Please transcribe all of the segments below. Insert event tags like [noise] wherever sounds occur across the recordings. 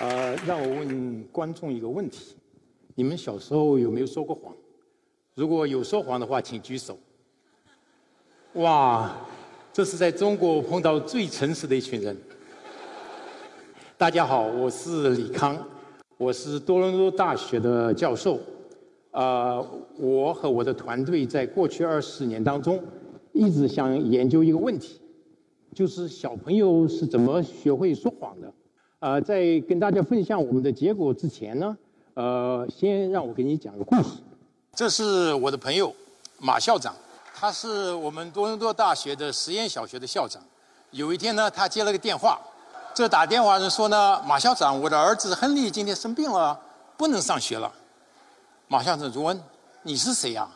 呃，让我问观众一个问题：你们小时候有没有说过谎？如果有说谎的话，请举手。哇，这是在中国碰到最诚实的一群人。大家好，我是李康，我是多伦多大学的教授。呃，我和我的团队在过去二十年当中，一直想研究一个问题，就是小朋友是怎么学会说谎的。呃，在跟大家分享我们的结果之前呢，呃，先让我给你讲个故事。这是我的朋友马校长，他是我们多伦多大学的实验小学的校长。有一天呢，他接了个电话，这打电话人说呢，马校长，我的儿子亨利今天生病了，不能上学了。马校长就问：“你是谁呀？”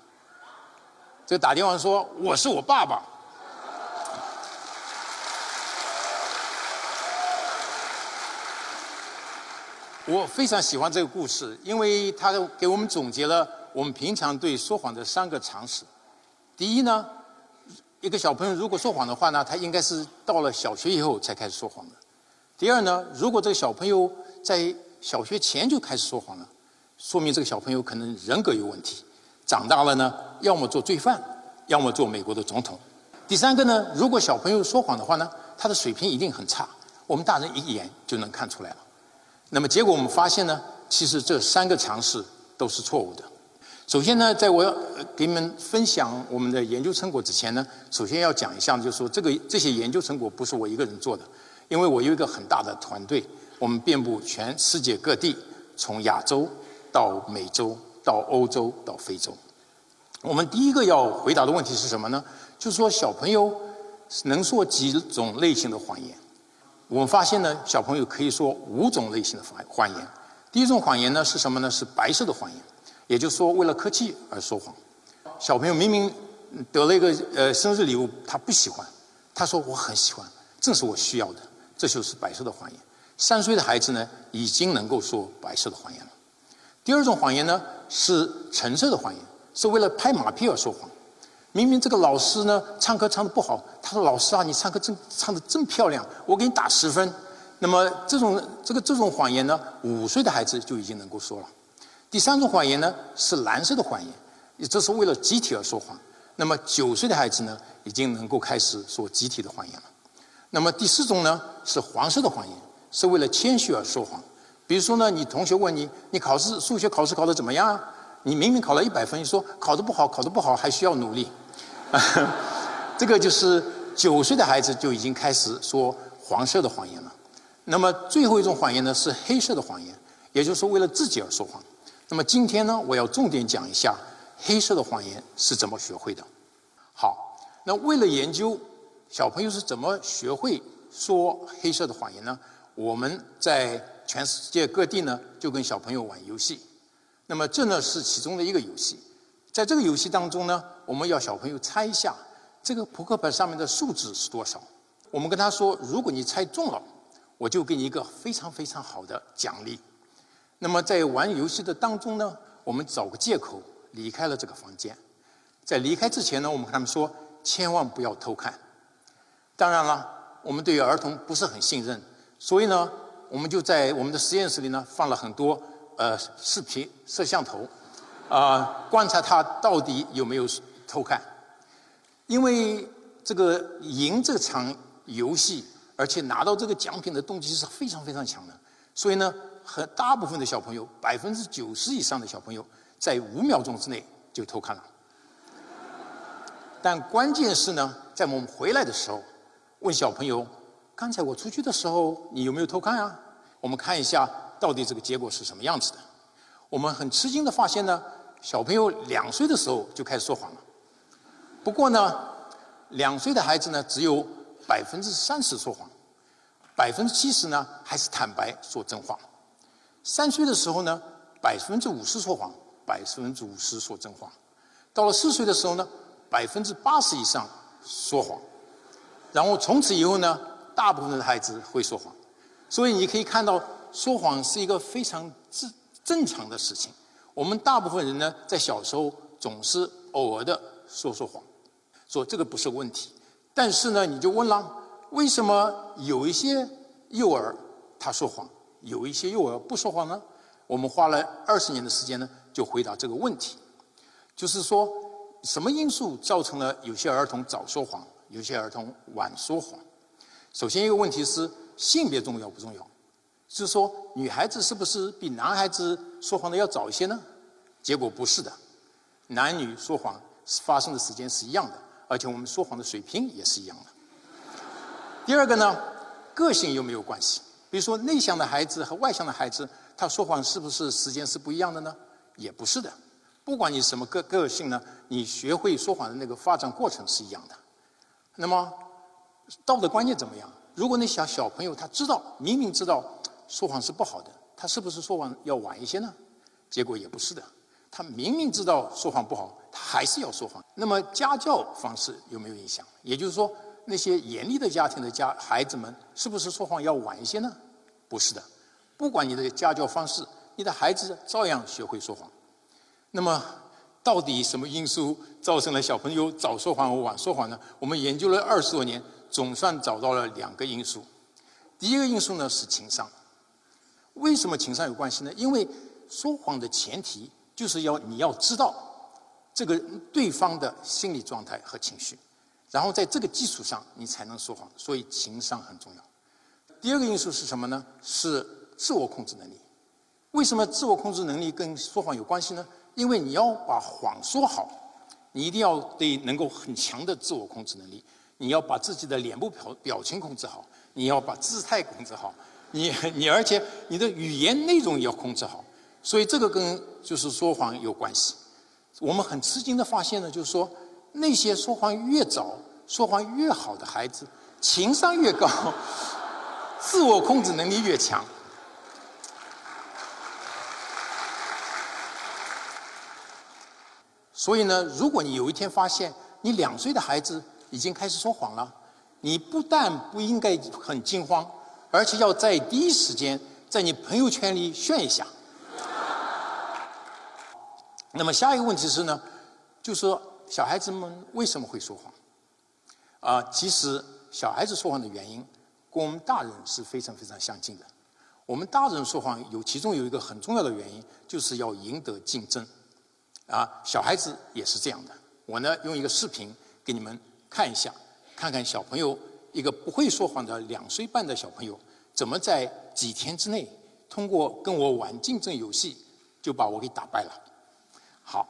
这打电话说：“我是我爸爸。”我非常喜欢这个故事，因为它给我们总结了我们平常对说谎的三个常识。第一呢，一个小朋友如果说谎的话呢，他应该是到了小学以后才开始说谎的。第二呢，如果这个小朋友在小学前就开始说谎了，说明这个小朋友可能人格有问题，长大了呢，要么做罪犯，要么做美国的总统。第三个呢，如果小朋友说谎的话呢，他的水平一定很差，我们大人一眼就能看出来了。那么结果我们发现呢，其实这三个尝试都是错误的。首先呢，在我给你们分享我们的研究成果之前呢，首先要讲一下，就是说这个这些研究成果不是我一个人做的，因为我有一个很大的团队，我们遍布全世界各地，从亚洲到美洲到欧洲到非洲。我们第一个要回答的问题是什么呢？就是说小朋友能说几种类型的谎言？我们发现呢，小朋友可以说五种类型的谎谎言。第一种谎言呢是什么呢？是白色的谎言，也就是说为了客气而说谎。小朋友明明得了一个呃生日礼物，他不喜欢，他说我很喜欢，正是我需要的，这就是白色的谎言。三岁的孩子呢，已经能够说白色的谎言了。第二种谎言呢是橙色的谎言，是为了拍马屁而说谎。明明这个老师呢唱歌唱的不好，他说：“老师啊，你唱歌真唱的真漂亮，我给你打十分。”那么这种这个这种谎言呢，五岁的孩子就已经能够说了。第三种谎言呢是蓝色的谎言，这是为了集体而说谎。那么九岁的孩子呢已经能够开始说集体的谎言了。那么第四种呢是黄色的谎言，是为了谦虚而说谎。比如说呢，你同学问你，你考试数学考试考的怎么样啊？你明明考了一百分，你说考的不好，考的不好，还需要努力。[laughs] 这个就是九岁的孩子就已经开始说黄色的谎言了。那么最后一种谎言呢是黑色的谎言，也就是为了自己而说谎。那么今天呢，我要重点讲一下黑色的谎言是怎么学会的。好，那为了研究小朋友是怎么学会说黑色的谎言呢？我们在全世界各地呢就跟小朋友玩游戏。那么这呢是其中的一个游戏。在这个游戏当中呢，我们要小朋友猜一下这个扑克牌上面的数字是多少。我们跟他说，如果你猜中了，我就给你一个非常非常好的奖励。那么在玩游戏的当中呢，我们找个借口离开了这个房间。在离开之前呢，我们跟他们说，千万不要偷看。当然了，我们对于儿童不是很信任，所以呢，我们就在我们的实验室里呢放了很多呃视频摄像头。啊，观察他到底有没有偷看，因为这个赢这场游戏，而且拿到这个奖品的动机是非常非常强的，所以呢，很大部分的小朋友，百分之九十以上的小朋友，在五秒钟之内就偷看了。但关键是呢，在我们回来的时候，问小朋友，刚才我出去的时候，你有没有偷看啊？我们看一下到底这个结果是什么样子的。我们很吃惊的发现呢，小朋友两岁的时候就开始说谎了。不过呢，两岁的孩子呢只有百分之三十说谎，百分之七十呢还是坦白说真话。三岁的时候呢，百分之五十说谎，百分之五十说真话。到了四岁的时候呢，百分之八十以上说谎。然后从此以后呢，大部分的孩子会说谎。所以你可以看到，说谎是一个非常自。正常的事情，我们大部分人呢，在小时候总是偶尔的说说谎，说这个不是问题。但是呢，你就问了，为什么有一些幼儿他说谎，有一些幼儿不说谎呢？我们花了二十年的时间呢，就回答这个问题，就是说，什么因素造成了有些儿童早说谎，有些儿童晚说谎？首先一个问题是性别重要不重要？是说女孩子是不是比男孩子说谎的要早一些呢？结果不是的，男女说谎发生的时间是一样的，而且我们说谎的水平也是一样的。第二个呢，个性有没有关系？比如说内向的孩子和外向的孩子。他说谎是不是时间是不一样的呢？也不是的。不管你什么个个性呢，你学会说谎的那个发展过程是一样的。那么道德观念怎么样？如果那小小朋友他知道明明知道说谎是不好的，他是不是说谎要晚一些呢？结果也不是的。他明明知道说谎不好，他还是要说谎。那么家教方式有没有影响？也就是说，那些严厉的家庭的家孩子们是不是说谎要晚一些呢？不是的。不管你的家教方式，你的孩子照样学会说谎。那么，到底什么因素造成了小朋友早说谎和晚说谎呢？我们研究了二十多年，总算找到了两个因素。第一个因素呢是情商。为什么情商有关系呢？因为说谎的前提就是要你要知道这个对方的心理状态和情绪，然后在这个基础上你才能说谎。所以情商很重要。第二个因素是什么呢？是自我控制能力，为什么自我控制能力跟说谎有关系呢？因为你要把谎说好，你一定要得能够很强的自我控制能力。你要把自己的脸部表表情控制好，你要把姿态控制好，你 [laughs] 你而且你的语言内容也要控制好。所以这个跟就是说谎有关系。我们很吃惊的发现呢，就是说那些说谎越早、说谎越好的孩子，情商越高，[laughs] 自我控制能力越强。所以呢，如果你有一天发现你两岁的孩子已经开始说谎了，你不但不应该很惊慌，而且要在第一时间在你朋友圈里炫一下。那么下一个问题是呢，就说小孩子们为什么会说谎？啊，其实小孩子说谎的原因跟我们大人是非常非常相近的。我们大人说谎有其中有一个很重要的原因，就是要赢得竞争。啊，小孩子也是这样的。我呢，用一个视频给你们看一下，看看小朋友一个不会说谎的两岁半的小朋友，怎么在几天之内通过跟我玩竞争游戏，就把我给打败了。好，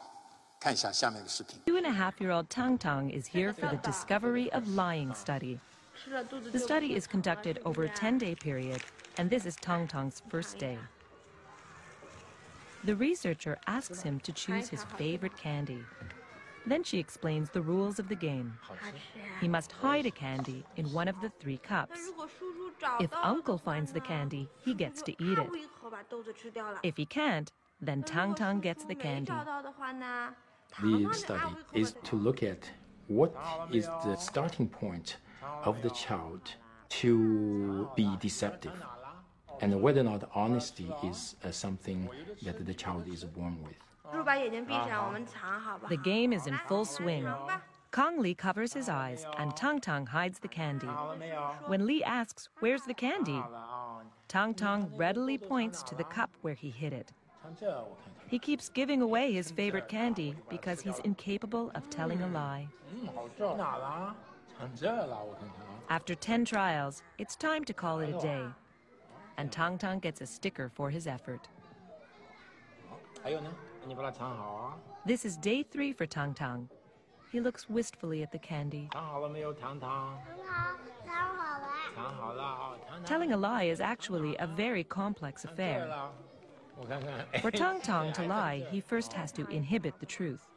看一下下面的视频。Two and a half year old Tang Tang is here for the discovery of lying study. The study is conducted over a 10 day period, and this is Tang Tang's first day. The researcher asks him to choose his favorite candy. Then she explains the rules of the game. He must hide a candy in one of the three cups. If uncle finds the candy, he gets to eat it. If he can't, then Tang Tang gets the candy. The study is to look at what is the starting point of the child to be deceptive and whether or not honesty is uh, something that the child is born with. The game is in full swing. Kong Li covers his eyes and Tang Tang hides the candy. When Li asks, Where's the candy? Tang Tang readily points to the cup where he hid it. He keeps giving away his favorite candy because he's incapable of telling a lie. After 10 trials, it's time to call it a day and Tang Tang gets a sticker for his effort. This is day three for Tang Tang. He looks wistfully at the candy. Telling a lie is actually a very complex affair. For Tang Tang to lie, he first has to inhibit the truth.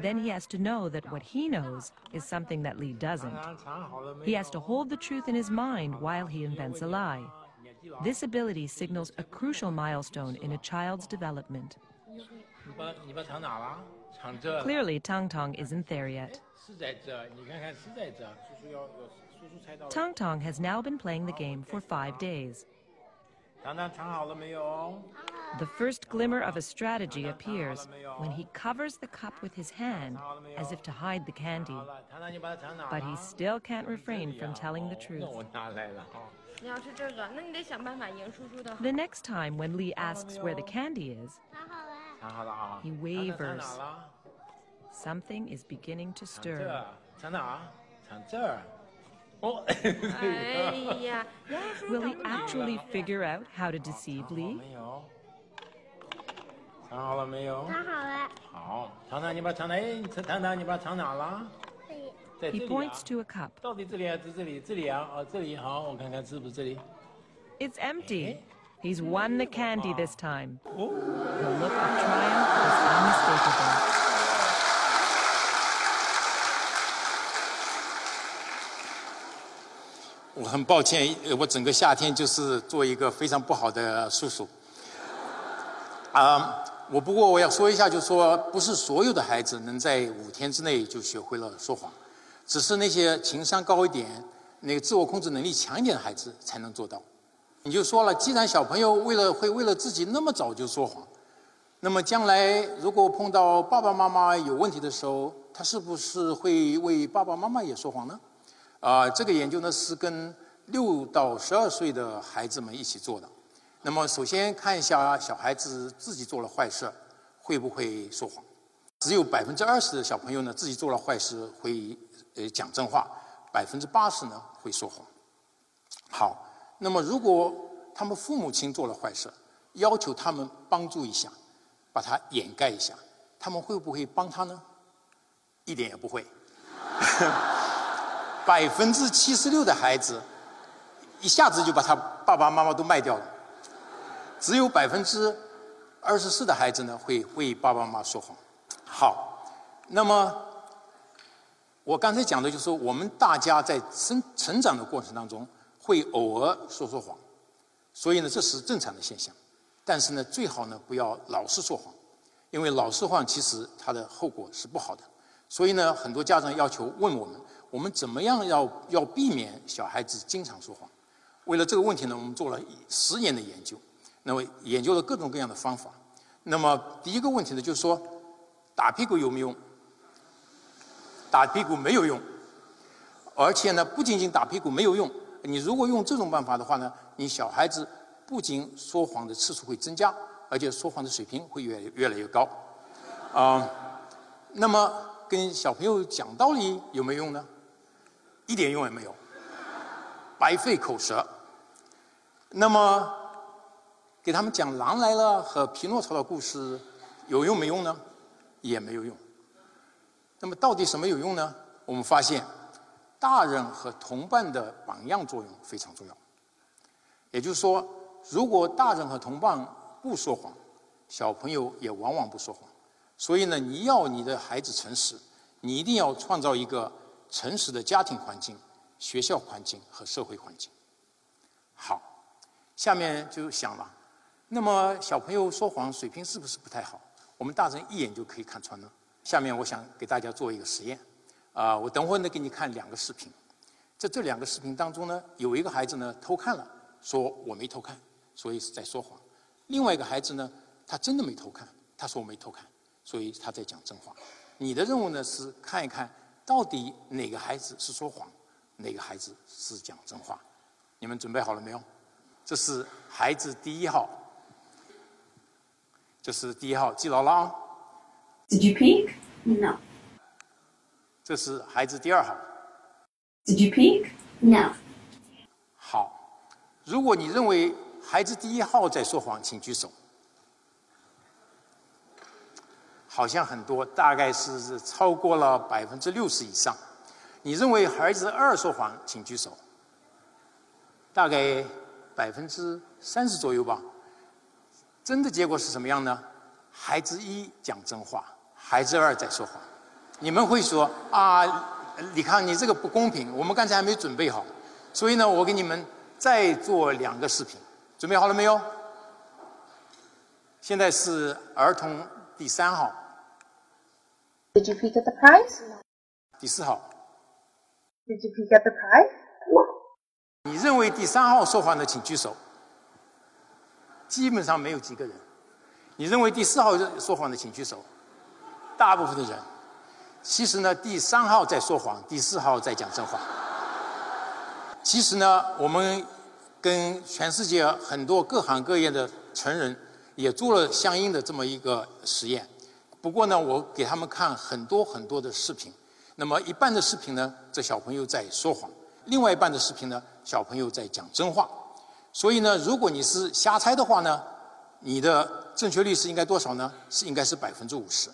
Then he has to know that what he knows is something that Li doesn't. He has to hold the truth in his mind while he invents a lie. This ability signals a crucial milestone in a child's development. Clearly, Tang Tang isn't there yet. Tang Tang has now been playing the game for five days. The first glimmer of a strategy appears when he covers the cup with his hand as if to hide the candy. But he still can't refrain from telling the truth. The next time when Lee asks where the candy is, he wavers. Something is beginning to stir. [laughs] Will he actually figure out how to deceive Lee? He points to a cup. It's empty. He's won the candy this time. The look of triumph is unmistakable. 我很抱歉，我整个夏天就是做一个非常不好的叔叔。啊。我不过我要说一下，就是说，不是所有的孩子能在五天之内就学会了说谎，只是那些情商高一点、那个自我控制能力强一点的孩子才能做到。你就说了，既然小朋友为了会为了自己那么早就说谎，那么将来如果碰到爸爸妈妈有问题的时候，他是不是会为爸爸妈妈也说谎呢？啊，这个研究呢是跟六到十二岁的孩子们一起做的。那么，首先看一下小孩子自己做了坏事，会不会说谎？只有百分之二十的小朋友呢，自己做了坏事会呃讲真话，百分之八十呢会说谎。好，那么如果他们父母亲做了坏事，要求他们帮助一下，把它掩盖一下，他们会不会帮他呢？一点也不会。[laughs] 百分之七十六的孩子一下子就把他爸爸妈妈都卖掉了。只有百分之二十四的孩子呢会为爸爸妈妈说谎。好，那么我刚才讲的就是我们大家在生成长的过程当中会偶尔说说谎，所以呢这是正常的现象。但是呢最好呢不要老是说谎，因为老说谎其实它的后果是不好的。所以呢很多家长要求问我们，我们怎么样要要避免小孩子经常说谎？为了这个问题呢，我们做了十年的研究。那么研究了各种各样的方法，那么第一个问题呢，就是说打屁股有没有用？打屁股没有用，而且呢，不仅仅打屁股没有用，你如果用这种办法的话呢，你小孩子不仅说谎的次数会增加，而且说谎的水平会越越来越高，啊，那么跟小朋友讲道理有没有用呢？一点用也没有，白费口舌。那么。给他们讲《狼来了》和《匹诺曹》的故事，有用没用呢？也没有用。那么到底什么有用呢？我们发现，大人和同伴的榜样作用非常重要。也就是说，如果大人和同伴不说谎，小朋友也往往不说谎。所以呢，你要你的孩子诚实，你一定要创造一个诚实的家庭环境、学校环境和社会环境。好，下面就想了。那么小朋友说谎水平是不是不太好？我们大人一眼就可以看穿呢。下面我想给大家做一个实验，啊，我等会儿呢给你看两个视频，在这两个视频当中呢，有一个孩子呢偷看了，说我没偷看，所以是在说谎；另外一个孩子呢，他真的没偷看，他说我没偷看，所以他在讲真话。你的任务呢是看一看到底哪个孩子是说谎，哪个孩子是讲真话。你们准备好了没有？这是孩子第一号。这是第一号，记牢了啊。Did you peek? No. 这是孩子第二号。Did you peek? No. 好，如果你认为孩子第一号在说谎，请举手。好像很多，大概是超过了百分之六十以上。你认为孩子二说谎，请举手。大概百分之三十左右吧。真的结果是什么样呢？孩子一讲真话，孩子二在说谎。你们会说啊，李康，你这个不公平。我们刚才还没准备好，所以呢，我给你们再做两个视频。准备好了没有？现在是儿童第三号。Did you pick up the prize? 第四号。Did you pick up the prize? 你认为第三号说谎的，请举手。基本上没有几个人。你认为第四号说谎的，请举手。大部分的人，其实呢，第三号在说谎，第四号在讲真话。其实呢，我们跟全世界很多各行各业的成人也做了相应的这么一个实验。不过呢，我给他们看很多很多的视频。那么一半的视频呢，这小朋友在说谎；另外一半的视频呢，小朋友在讲真话。所以呢，如果你是瞎猜的话呢，你的正确率是应该多少呢？是应该是百分之五十。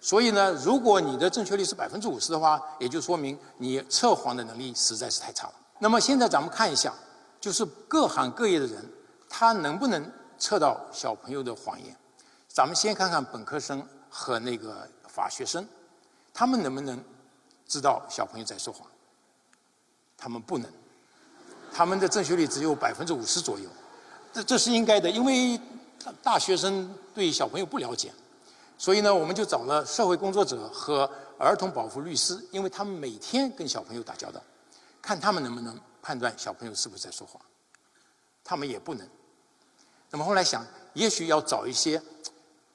所以呢，如果你的正确率是百分之五十的话，也就说明你测谎的能力实在是太差了。那么现在咱们看一下，就是各行各业的人，他能不能测到小朋友的谎言？咱们先看看本科生和那个法学生，他们能不能？知道小朋友在说谎，他们不能，他们的正确率只有百分之五十左右，这这是应该的，因为大学生对小朋友不了解，所以呢，我们就找了社会工作者和儿童保护律师，因为他们每天跟小朋友打交道，看他们能不能判断小朋友是不是在说谎，他们也不能。那么后来想，也许要找一些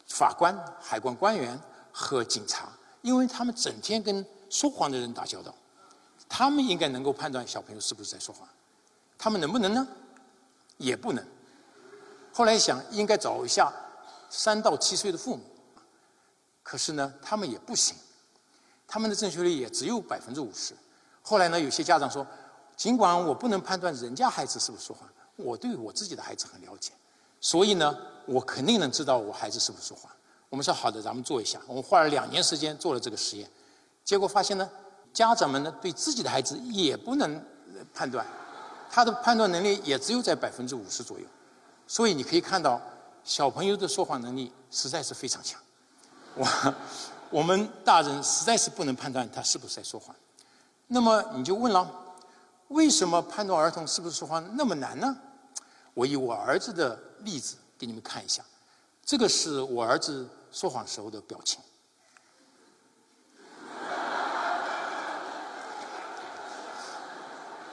法官、海关官员和警察，因为他们整天跟。说谎的人打交道，他们应该能够判断小朋友是不是在说谎，他们能不能呢？也不能。后来想，应该找一下三到七岁的父母，可是呢，他们也不行，他们的正确率也只有百分之五十。后来呢，有些家长说，尽管我不能判断人家孩子是不是说谎，我对我自己的孩子很了解，所以呢，我肯定能知道我孩子是不是说谎。我们说好的，咱们做一下。我们花了两年时间做了这个实验。结果发现呢，家长们呢对自己的孩子也不能判断，他的判断能力也只有在百分之五十左右，所以你可以看到小朋友的说谎能力实在是非常强，我我们大人实在是不能判断他是不是在说谎。那么你就问了，为什么判断儿童是不是说谎那么难呢？我以我儿子的例子给你们看一下，这个是我儿子说谎时候的表情。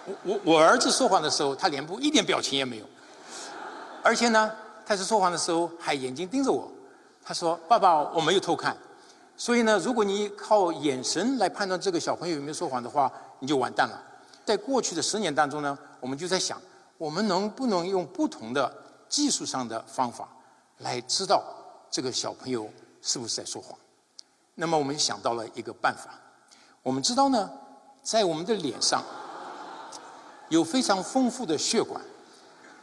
我我我儿子说谎的时候，他脸部一点表情也没有，而且呢，他是说谎的时候还眼睛盯着我。他说：“爸爸，我没有偷看。”所以呢，如果你靠眼神来判断这个小朋友有没有说谎的话，你就完蛋了。在过去的十年当中呢，我们就在想，我们能不能用不同的技术上的方法来知道这个小朋友是不是在说谎？那么我们想到了一个办法。我们知道呢，在我们的脸上。有非常丰富的血管，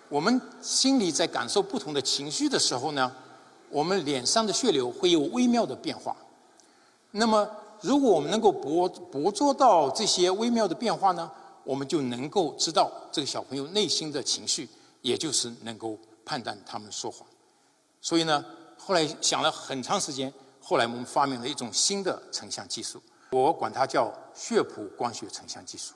我们心里在感受不同的情绪的时候呢，我们脸上的血流会有微妙的变化。那么，如果我们能够捕捕捉到这些微妙的变化呢，我们就能够知道这个小朋友内心的情绪，也就是能够判断他们说谎。所以呢，后来想了很长时间，后来我们发明了一种新的成像技术，我管它叫血谱光学成像技术。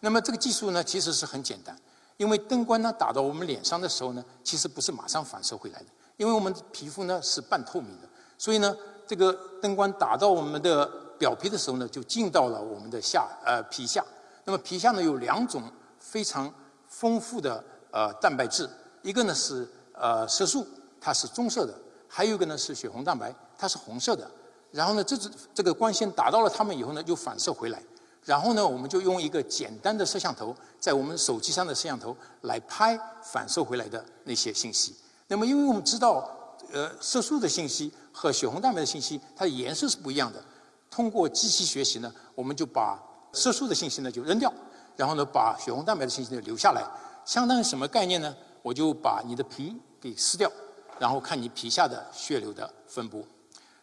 那么这个技术呢，其实是很简单，因为灯光呢打到我们脸上的时候呢，其实不是马上反射回来的，因为我们皮肤呢是半透明的，所以呢，这个灯光打到我们的表皮的时候呢，就进到了我们的下呃皮下。那么皮下呢有两种非常丰富的呃蛋白质，一个呢是呃色素，它是棕色的；还有一个呢是血红蛋白，它是红色的。然后呢，这只这个光线打到了它们以后呢，就反射回来。然后呢，我们就用一个简单的摄像头，在我们手机上的摄像头来拍反射回来的那些信息。那么，因为我们知道，呃，色素的信息和血红蛋白的信息，它的颜色是不一样的。通过机器学习呢，我们就把色素的信息呢就扔掉，然后呢，把血红蛋白的信息呢留下来。相当于什么概念呢？我就把你的皮给撕掉，然后看你皮下的血流的分布。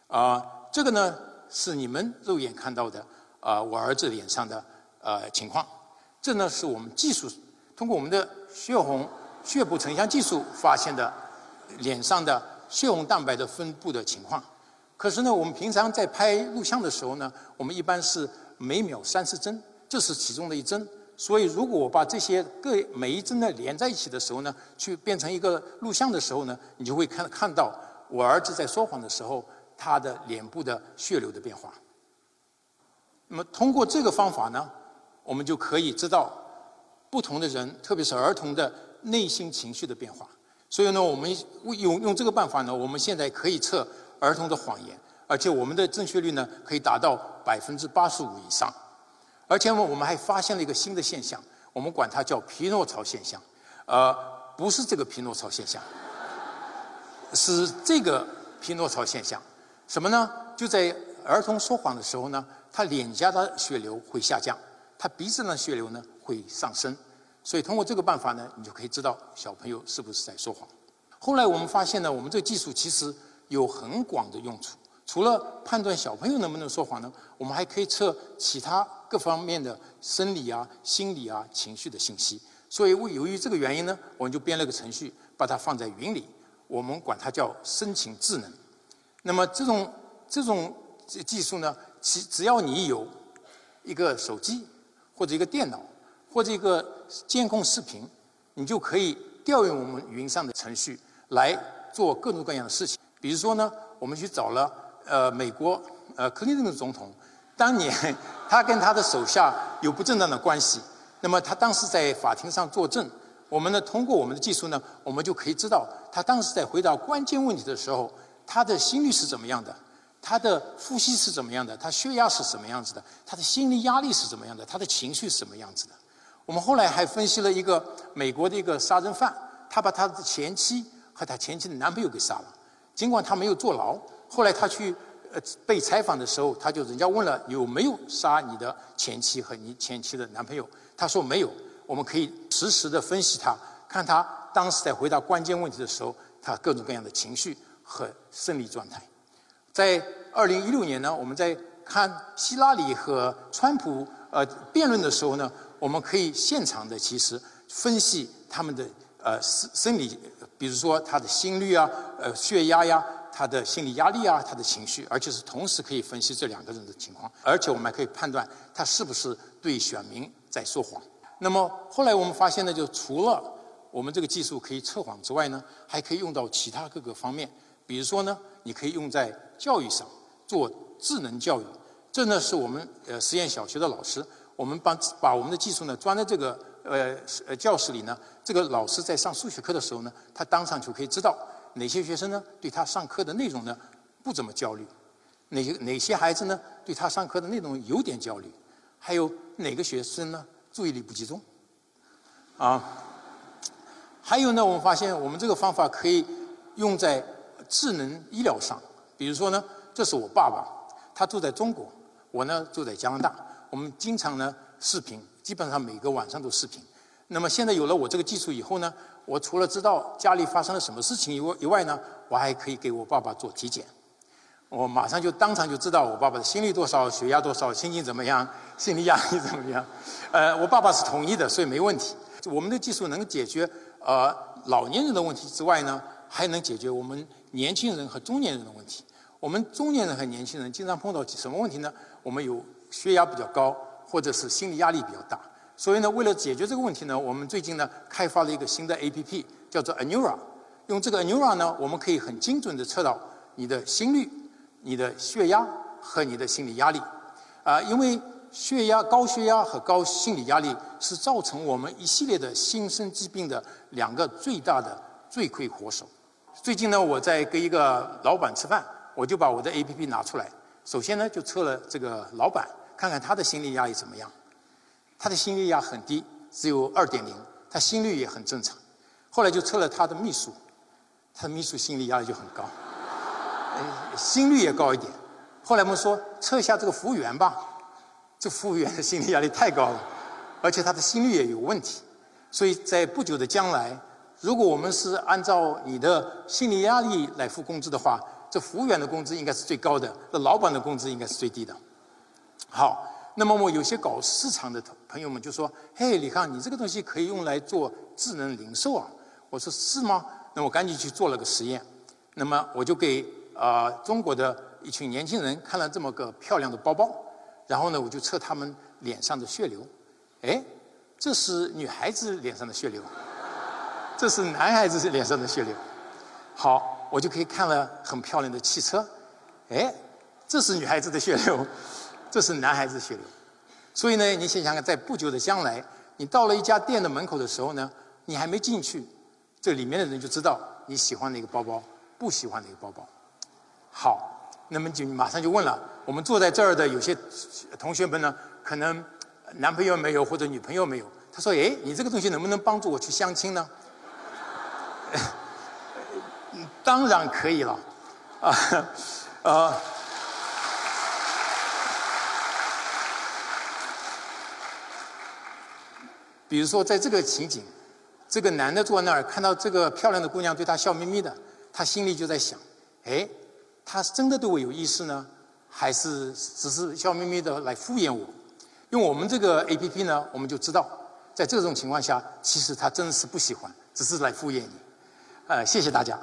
啊，这个呢是你们肉眼看到的。啊，我儿子脸上的呃情况，这呢是我们技术通过我们的血红血部成像技术发现的脸上的血红蛋白的分布的情况。可是呢，我们平常在拍录像的时候呢，我们一般是每秒三十帧，这是其中的一帧。所以，如果我把这些各每一帧呢连在一起的时候呢，去变成一个录像的时候呢，你就会看看到我儿子在说谎的时候，他的脸部的血流的变化。那么通过这个方法呢，我们就可以知道不同的人，特别是儿童的内心情绪的变化。所以呢，我们用用这个办法呢，我们现在可以测儿童的谎言，而且我们的正确率呢可以达到百分之八十五以上。而且呢，我们还发现了一个新的现象，我们管它叫匹诺曹现象，呃，不是这个匹诺曹现象，是这个匹诺曹现象。什么呢？就在儿童说谎的时候呢，他脸颊的血流会下降，他鼻子的血流呢会上升。所以通过这个办法呢，你就可以知道小朋友是不是在说谎。后来我们发现呢，我们这个技术其实有很广的用处。除了判断小朋友能不能说谎呢，我们还可以测其他各方面的生理啊、心理啊、情绪的信息。所以为由于这个原因呢，我们就编了个程序，把它放在云里，我们管它叫深情智能。那么这种这种技术呢，其只要你有一个手机或者一个电脑或者一个监控视频，你就可以调用我们云上的程序来做各种各样的事情。比如说呢，我们去找了呃美国呃克林顿的总统，当年 [laughs] 他跟他的手下有不正当的关系，那么他当时在法庭上作证，我们呢通过我们的技术呢，我们就可以知道他当时在回答关键问题的时候。他的心率是怎么样的？他的呼吸是怎么样的？他血压是什么样子的？他的心理压力是怎么样的？他的情绪是什么样子的？我们后来还分析了一个美国的一个杀人犯，他把他的前妻和他前妻的男朋友给杀了，尽管他没有坐牢。后来他去呃被采访的时候，他就人家问了有没有杀你的前妻和你前妻的男朋友，他说没有。我们可以实时的分析他，看他当时在回答关键问题的时候，他各种各样的情绪。和胜利状态，在二零一六年呢，我们在看希拉里和川普呃辩论的时候呢，我们可以现场的其实分析他们的呃生生理，比如说他的心率啊、呃血压呀、他的心理压力啊、他的情绪，而且是同时可以分析这两个人的情况，而且我们还可以判断他是不是对选民在说谎。那么后来我们发现呢，就除了我们这个技术可以测谎之外呢，还可以用到其他各个方面。比如说呢，你可以用在教育上做智能教育。这呢是我们呃实验小学的老师，我们把把我们的技术呢装在这个呃呃教室里呢。这个老师在上数学课的时候呢，他当场就可以知道哪些学生呢对他上课的内容呢不怎么焦虑，哪些哪些孩子呢对他上课的内容有点焦虑，还有哪个学生呢注意力不集中。啊，还有呢，我们发现我们这个方法可以用在。智能医疗上，比如说呢，这是我爸爸，他住在中国，我呢住在加拿大，我们经常呢视频，基本上每个晚上都视频。那么现在有了我这个技术以后呢，我除了知道家里发生了什么事情以外以外呢，我还可以给我爸爸做体检，我马上就当场就知道我爸爸的心率多少、血压多少、心情怎么样、心理压力怎么样。呃，我爸爸是同意的，所以没问题。我们的技术能解决呃老年人的问题之外呢，还能解决我们。年轻人和中年人的问题，我们中年人和年轻人经常碰到什么问题呢？我们有血压比较高，或者是心理压力比较大。所以呢，为了解决这个问题呢，我们最近呢开发了一个新的 APP，叫做 Anura。用这个 Anura 呢，我们可以很精准的测到你的心率、你的血压和你的心理压力。啊，因为血压高血压和高心理压力是造成我们一系列的新生疾病的两个最大的罪魁祸首。最近呢，我在跟一个老板吃饭，我就把我的 A P P 拿出来。首先呢，就测了这个老板，看看他的心理压力怎么样。他的心率压很低，只有二点零，他心率也很正常。后来就测了他的秘书，他的秘书心理压力就很高，心率也高一点。后来我们说测一下这个服务员吧，这服务员的心理压力太高了，而且他的心率也有问题。所以在不久的将来。如果我们是按照你的心理压力来付工资的话，这服务员的工资应该是最高的，那老板的工资应该是最低的。好，那么我有些搞市场的朋友们就说：“嘿，李康，你这个东西可以用来做智能零售啊？”我说：“是吗？”那我赶紧去做了个实验。那么我就给啊中国的一群年轻人看了这么个漂亮的包包，然后呢，我就测他们脸上的血流。哎，这是女孩子脸上的血流。[laughs] 这是男孩子脸上的血流，好，我就可以看了很漂亮的汽车，哎，这是女孩子的血流，这是男孩子血流，所以呢，你想想看，在不久的将来，你到了一家店的门口的时候呢，你还没进去，这里面的人就知道你喜欢哪个包包，不喜欢哪个包包。好，那么就马上就问了，我们坐在这儿的有些同学们呢，可能男朋友没有或者女朋友没有。他说：“哎，你这个东西能不能帮助我去相亲呢？” [laughs] 当然可以了，啊，啊。比如说，在这个情景，这个男的坐在那儿，看到这个漂亮的姑娘对他笑眯眯的，他心里就在想：哎，他是真的对我有意思呢，还是只是笑眯眯的来敷衍我？用我们这个 A P P 呢，我们就知道，在这种情况下，其实他真是不喜欢，只是来敷衍你。呃，谢谢大家。